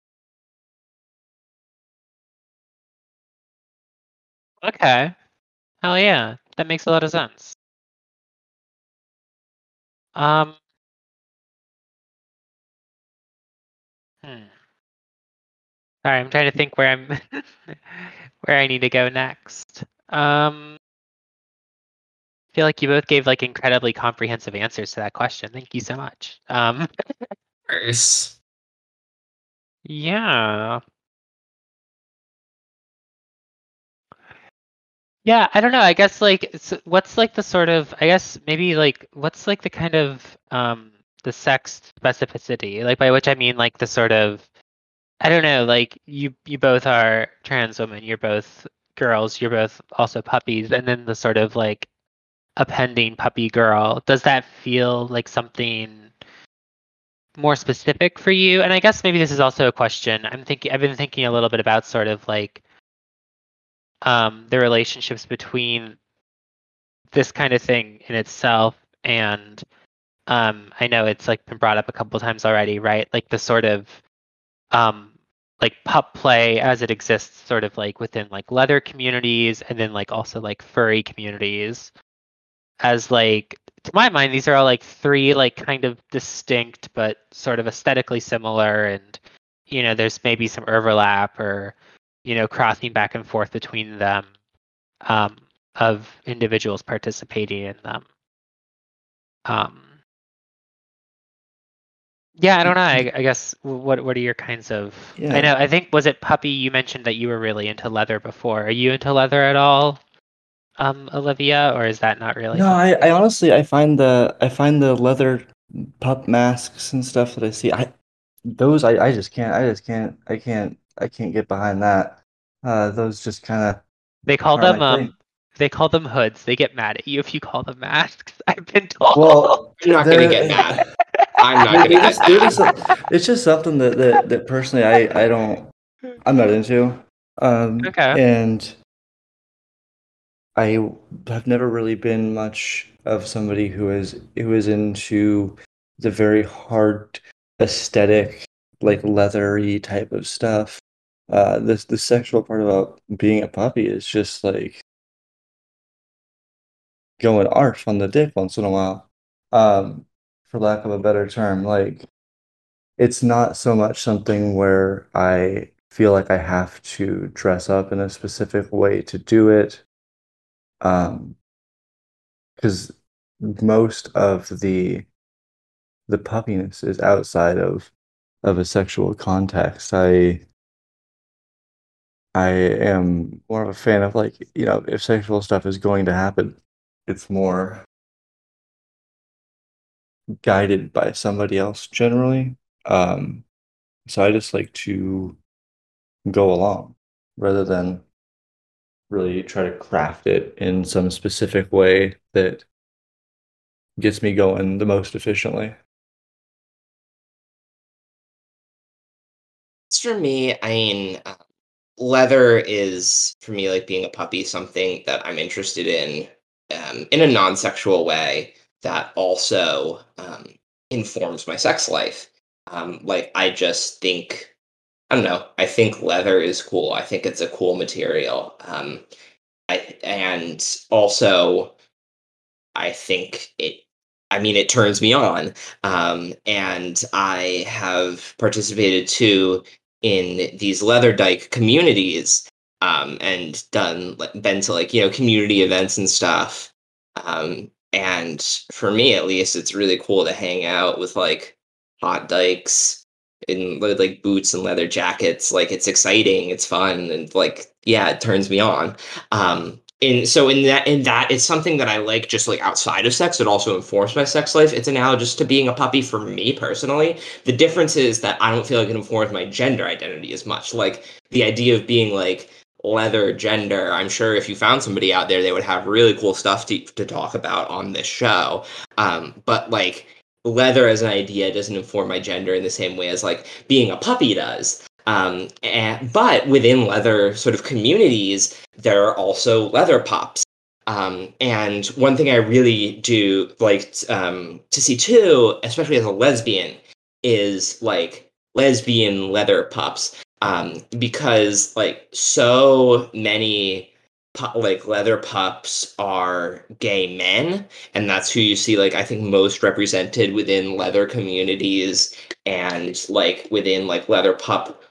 Okay. Hell yeah. That makes a lot of sense. Um Hmm. Sorry, I'm trying to think where I'm *laughs* where I need to go next. Um I feel like you both gave like incredibly comprehensive answers to that question. Thank you so much. Um Nice. yeah. Yeah, I don't know. I guess like what's like the sort of I guess maybe like what's like the kind of um the sex specificity? Like by which I mean like the sort of I don't know, like you you both are trans women, you're both girls, you're both also puppies, and then the sort of like appending puppy girl. Does that feel like something more specific for you? And I guess maybe this is also a question. I'm thinking I've been thinking a little bit about sort of like um, the relationships between this kind of thing in itself and um, I know it's like been brought up a couple times already, right? Like the sort of um, like pup play as it exists sort of like within like leather communities and then like also like furry communities as like to my mind these are all like three like kind of distinct but sort of aesthetically similar and you know there's maybe some overlap or you know crossing back and forth between them um, of individuals participating in them um, yeah i don't know I, I guess what what are your kinds of Yeah. i know i think was it puppy you mentioned that you were really into leather before are you into leather at all um olivia or is that not really No, I, I honestly I find the I find the leather pup masks and stuff that I see I those I, I just can't I just can't I can't I can't get behind that. Uh those just kind of They call them my um thing. they call them hoods. They get mad at you if you call them masks. *laughs* I've been told. well I'm not gonna get mad. *laughs* *laughs* I'm not they're gonna get just- they're just mad. some- it's just something that, that that personally I I don't I'm not into. Um Okay. and I have never really been much of somebody who is who is into the very hard aesthetic, like leathery type of stuff. Uh, this the sexual part about being a puppy is just like going arf on the dick once in a while. Um, for lack of a better term, like it's not so much something where I feel like I have to dress up in a specific way to do it. Um, because most of the the puppiness is outside of of a sexual context. I I am more of a fan of like, you know, if sexual stuff is going to happen, it's more guided by somebody else generally. Um, so I just like to go along rather than really try to craft it in some specific way that gets me going the most efficiently. for me, I mean, uh, leather is for me like being a puppy something that I'm interested in um, in a non-sexual way that also um, informs my sex life. Um, like I just think, I don't know, I think leather is cool. I think it's a cool material. Um, I, and also, I think it I mean, it turns me on. Um, and I have participated too in these leather dyke communities um, and done been to like you know community events and stuff um, and for me at least it's really cool to hang out with like hot dykes in like boots and leather jackets like it's exciting it's fun and like yeah it turns me on um, and so in that in that it's something that I like just like outside of sex. It also informs my sex life. It's analogous to being a puppy for me personally. The difference is that I don't feel like it informs my gender identity as much. Like the idea of being like leather gender. I'm sure if you found somebody out there, they would have really cool stuff to to talk about on this show. Um, but like leather as an idea doesn't inform my gender in the same way as like being a puppy does. Um, and, but within leather sort of communities, there are also leather pups. Um, and one thing I really do like um, to see too, especially as a lesbian, is like lesbian leather pups. Um, because like so many pu- like leather pups are gay men, and that's who you see like I think most represented within leather communities and like within like leather pup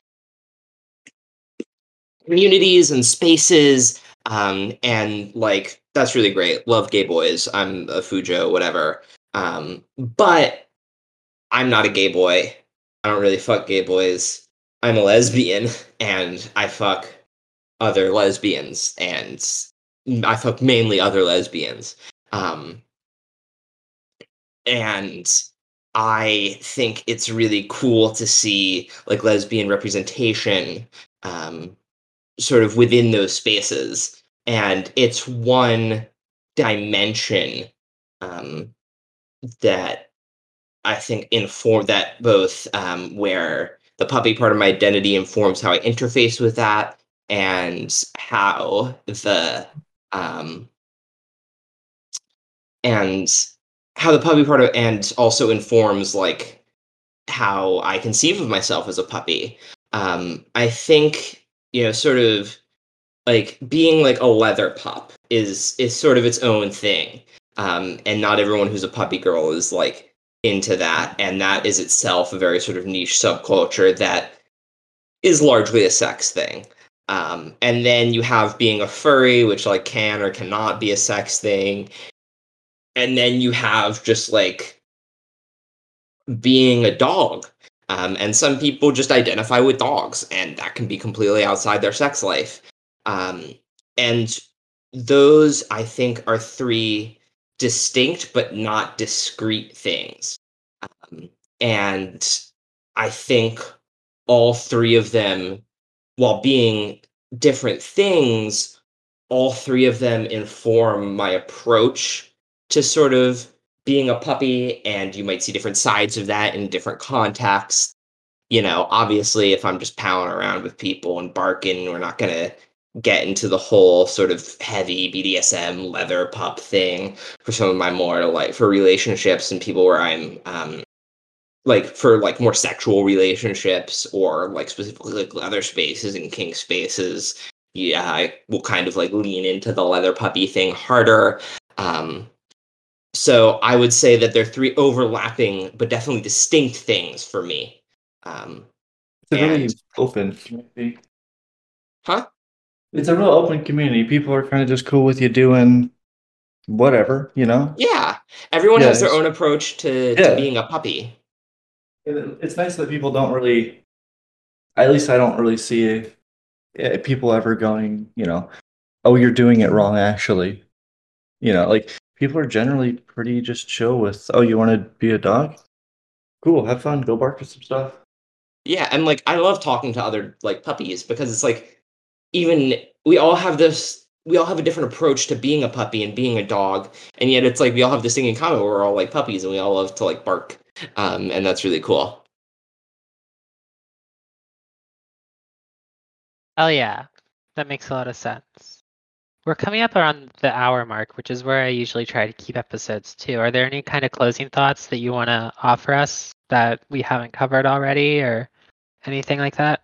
communities and spaces um, and like that's really great. Love gay boys. I'm a fujo whatever. Um, but i'm not a gay boy. I don't really fuck gay boys i'm a lesbian and i fuck other lesbians and i fuck mainly other lesbians. Um, and i think it's really cool to see like lesbian representation um, sort of within those spaces. And it's one dimension um, that i think inform that both um, where the puppy part of my identity informs how i interface with that and how the um, and how the puppy part of and also informs like how i conceive of myself as a puppy um, i think you know, sort of like being like a leather pup is is sort of its own thing. Um, and not everyone who's a puppy girl is like into that, and that is itself a very sort of niche subculture that is largely a sex thing. Um, and then you have being a furry, which like can or cannot be a sex thing. And then you have just like being a dog, um, and some people just identify with dogs, and that can be completely outside their sex life. Um, and those, I think, are three distinct but not discrete things. Um, and I think all three of them, while being different things, all three of them inform my approach to sort of being a puppy and you might see different sides of that in different contexts you know obviously if i'm just palling around with people and barking we're not going to get into the whole sort of heavy bdsm leather pup thing for some of my more like for relationships and people where i'm um like for like more sexual relationships or like specifically like leather spaces and kink spaces yeah i will kind of like lean into the leather puppy thing harder um so I would say that they're three overlapping but definitely distinct things for me. Um, it's a and, really open community. Huh? It's a real open community. People are kind of just cool with you doing whatever, you know? Yeah. Everyone yeah, has their own approach to, yeah. to being a puppy. It's nice that people don't really, at least I don't really see eh, people ever going, you know, oh, you're doing it wrong, actually You know, like people are generally pretty just chill with, oh, you want to be a dog? Cool, have fun, go bark at some stuff. Yeah, and like I love talking to other like puppies because it's like even we all have this we all have a different approach to being a puppy and being a dog, and yet it's like we all have this thing in common where we're all like puppies and we all love to like bark, um, and that's really cool. Oh yeah, that makes a lot of sense. We're coming up around the hour mark, which is where I usually try to keep episodes too. Are there any kind of closing thoughts that you want to offer us that we haven't covered already, or anything like that?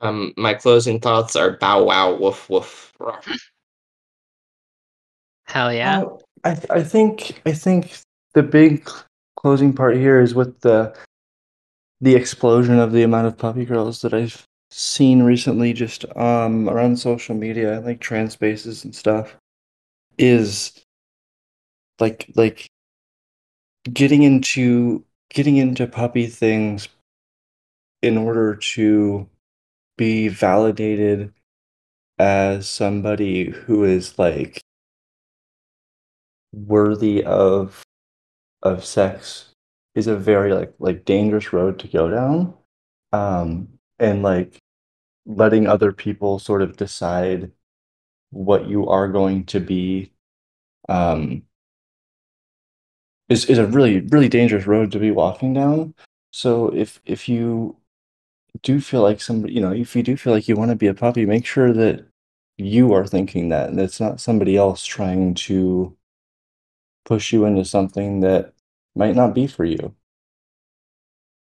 Um, my closing thoughts are bow wow woof woof. Hell yeah. Uh, I I think I think the big closing part here is with the the explosion of the amount of puppy girls that I've seen recently just um around social media, like trans spaces and stuff, is like like getting into getting into puppy things in order to be validated as somebody who is like worthy of of sex is a very like like dangerous road to go down um and like letting other people sort of decide what you are going to be um is is a really really dangerous road to be walking down. So if if you do feel like somebody you know if you do feel like you want to be a puppy make sure that you are thinking that and it's not somebody else trying to push you into something that might not be for you.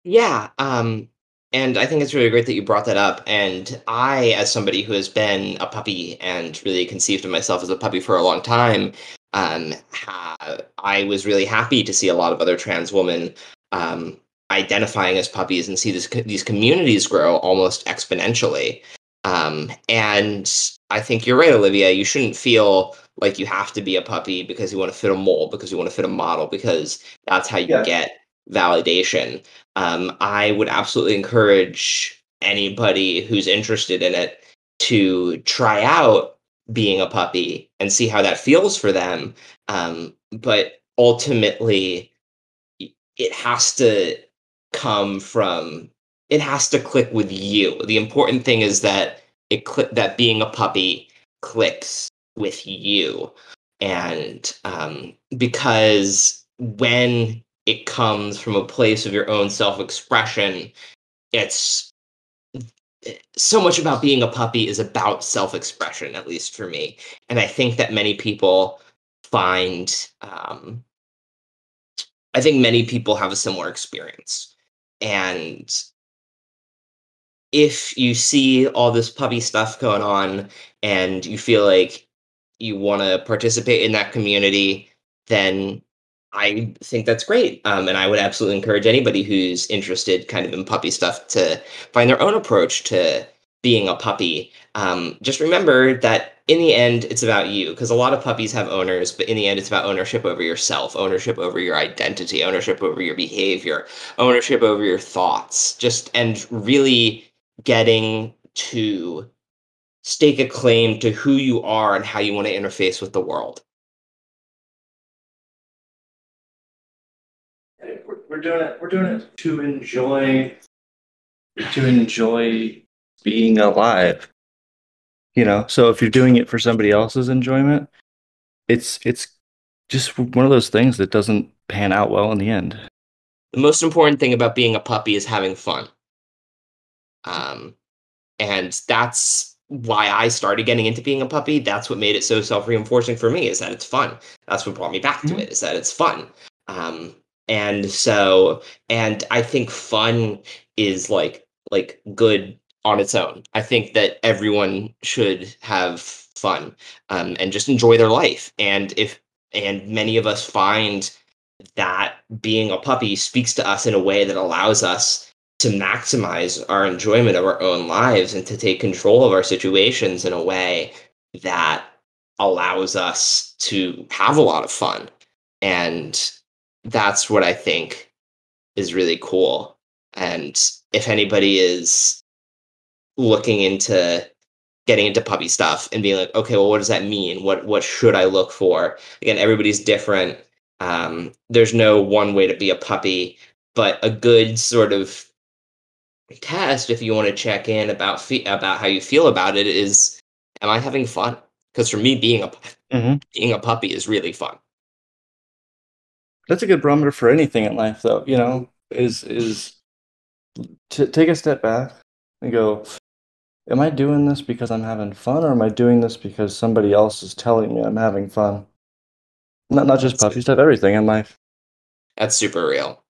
Yeah, um, and I think it's really great that you brought that up. And I, as somebody who has been a puppy and really conceived of myself as a puppy for a long time, um, ha- I was really happy to see a lot of other trans women um, identifying as puppies and see this, these communities grow almost exponentially. Um, and I think you're right, Olivia. You shouldn't feel like you have to be a puppy because you want to fit a mold, because you want to fit a model, because that's how you yeah. get validation. Um, I would absolutely encourage anybody who's interested in it to try out being a puppy and see how that feels for them. Um, but ultimately, it has to come from it has to click with you. The important thing is that it cl- that being a puppy clicks with you, and um, because when it comes from a place of your own self expression, it's so much about being a puppy is about self expression, at least for me. And I think that many people find, um, I think many people have a similar experience. And if you see all this puppy stuff going on and you feel like you want to participate in that community, then I think that's great. Um, and I would absolutely encourage anybody who's interested kind of in puppy stuff to find their own approach to being a puppy. Um, just remember that in the end, it's about you because a lot of puppies have owners, but in the end, it's about ownership over yourself, ownership over your identity, ownership over your behavior, ownership over your thoughts, just and really getting to stake a claim to who you are and how you want to interface with the world. We're, doing it. We're doing it to enjoy, to enjoy being alive. You know, so if you're doing it for somebody else's enjoyment, it's it's just one of those things that doesn't pan out well in the end. The most important thing about being a puppy is having fun. Um, and that's why I started getting into being a puppy. That's what made it so self reinforcing for me is that it's fun. That's what brought me back mm-hmm. to it is that it's fun. Um, and so, and I think fun is like like good on its own. I think that everyone should have fun um, and just enjoy their life. And if and many of us find that being a puppy speaks to us in a way that allows us to maximize our enjoyment of our own lives and to take control of our situations in a way that allows us to have a lot of fun. And that's what I think is really cool. And if anybody is looking into getting into puppy stuff and being like, okay, well, what does that mean? What what should I look for? Again, everybody's different. Um, there's no one way to be a puppy, but a good sort of test if you want to check in about fe- about how you feel about it is, am I having fun? Because for me, being a Mhm. being a puppy is really fun. That's a good barometer for anything in life, though. You know, is is to take a step back and go, am I doing this because I'm having fun, or am I doing this because somebody else is telling me I'm having fun? Not not just That's good. puppies, but everything in life. That's super real.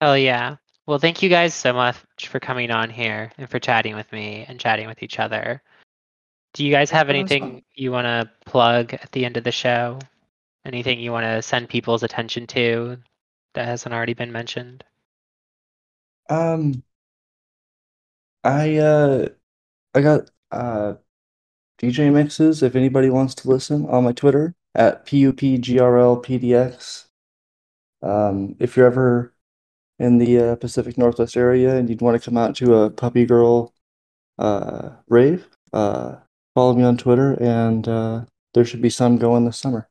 Hell yeah. Well, thank you guys so much for coming on here and for chatting with me and chatting with each other. Do you guys have that was fun. anything you want to plug at the end of the show? Anything you want to send people's attention to that hasn't already been mentioned? Um, I uh, I got uh, DJ mixes. If anybody wants to listen, on my Twitter at pupgrlpdx. Um, if you're ever in the uh, Pacific Northwest area and you'd want to come out to a puppy girl uh, rave, uh, follow me on Twitter, and uh, there should be some going this summer.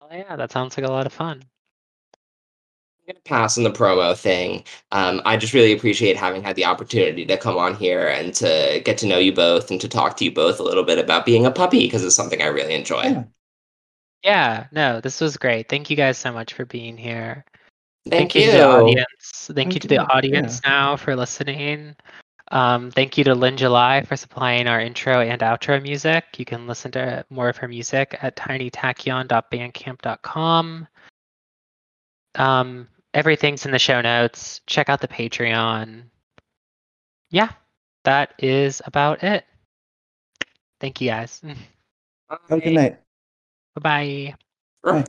Oh yeah, that sounds like a lot of fun. I'm gonna pass on the promo thing. Um, I just really appreciate having had the opportunity to come on here and to get to know you both and to talk to you both a little bit about being a puppy because it's something I really enjoy. Yeah. Yeah, no, this was great. Thank you guys so much for being here. Thank, you you. to the audience. Thank, Thank you to the you, audience now for listening. Um, thank you to Lynn July for supplying our intro and outro music. You can listen to more of her music at tinytachyon.bandcamp.com. Um, everything's in the show notes. Check out the Patreon. Yeah, that is about it. Thank you guys. Have a good night. Bye bye. Bye.